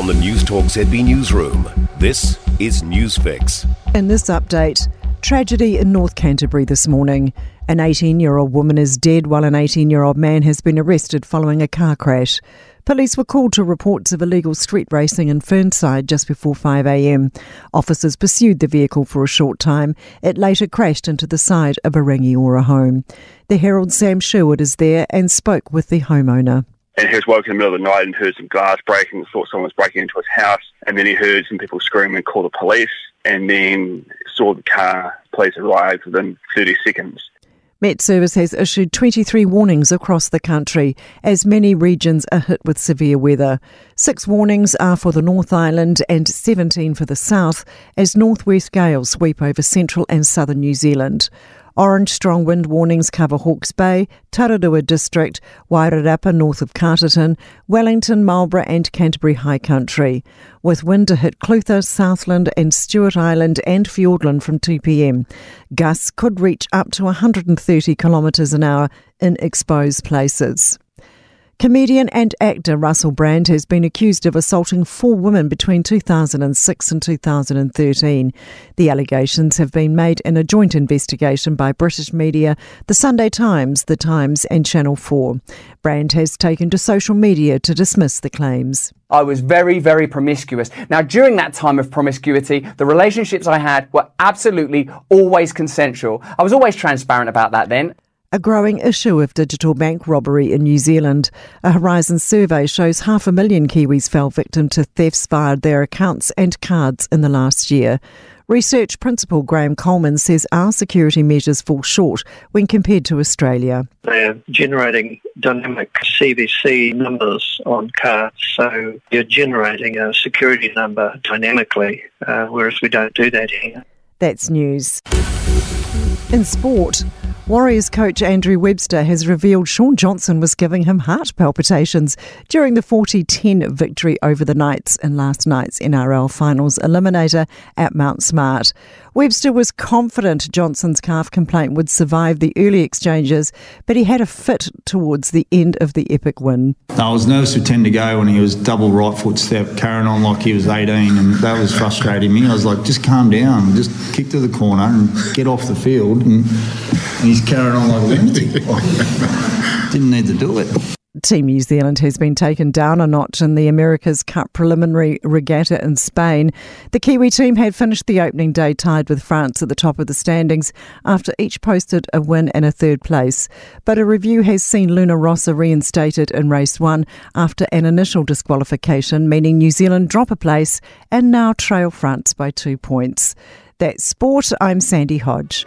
From the Newstalk ZB Newsroom, this is Newsfix. In this update, tragedy in North Canterbury this morning. An 18 year old woman is dead while an 18 year old man has been arrested following a car crash. Police were called to reports of illegal street racing in Fernside just before 5am. Officers pursued the vehicle for a short time. It later crashed into the side of a Rangiora home. The Herald Sam Sherwood is there and spoke with the homeowner and he was woken in the middle of the night and heard some glass breaking, thought someone was breaking into his house, and then he heard some people scream and call the police, and then saw the car. Police arrived within 30 seconds. MetService has issued 23 warnings across the country as many regions are hit with severe weather. Six warnings are for the North Island and 17 for the South as northwest gales sweep over central and southern New Zealand. Orange strong wind warnings cover Hawke's Bay, Tararua District, Wairarapa north of Carterton, Wellington, Marlborough and Canterbury High Country, with wind to hit Clutha, Southland and Stewart Island and Fiordland from 2pm. Gusts could reach up to 130 kilometres an hour in exposed places. Comedian and actor Russell Brand has been accused of assaulting four women between 2006 and 2013. The allegations have been made in a joint investigation by British media, The Sunday Times, The Times, and Channel 4. Brand has taken to social media to dismiss the claims. I was very, very promiscuous. Now, during that time of promiscuity, the relationships I had were absolutely always consensual. I was always transparent about that then a growing issue of digital bank robbery in New Zealand. A Horizon survey shows half a million Kiwis fell victim to thefts via their accounts and cards in the last year. Research principal Graham Coleman says our security measures fall short when compared to Australia. They're generating dynamic CVC numbers on cards, so you're generating a security number dynamically, uh, whereas we don't do that here. That's news. In sport, Warriors coach Andrew Webster has revealed Shaun Johnson was giving him heart palpitations during the 40 10 victory over the Knights in last night's NRL Finals eliminator at Mount Smart. Webster was confident Johnson's calf complaint would survive the early exchanges, but he had a fit towards the end of the epic win. I was nervous with 10 to go when he was double right foot step, carrying on like he was 18, and that was frustrating me. I was like, just calm down, just kick to the corner and get off the field. And, and he's carrying on like a lunatic. Didn't need to do it. Team New Zealand has been taken down a notch in the America's Cup preliminary regatta in Spain. The Kiwi team had finished the opening day tied with France at the top of the standings after each posted a win and a third place. But a review has seen Luna Rossa reinstated in race one after an initial disqualification, meaning New Zealand drop a place and now trail France by two points. That's sport. I'm Sandy Hodge.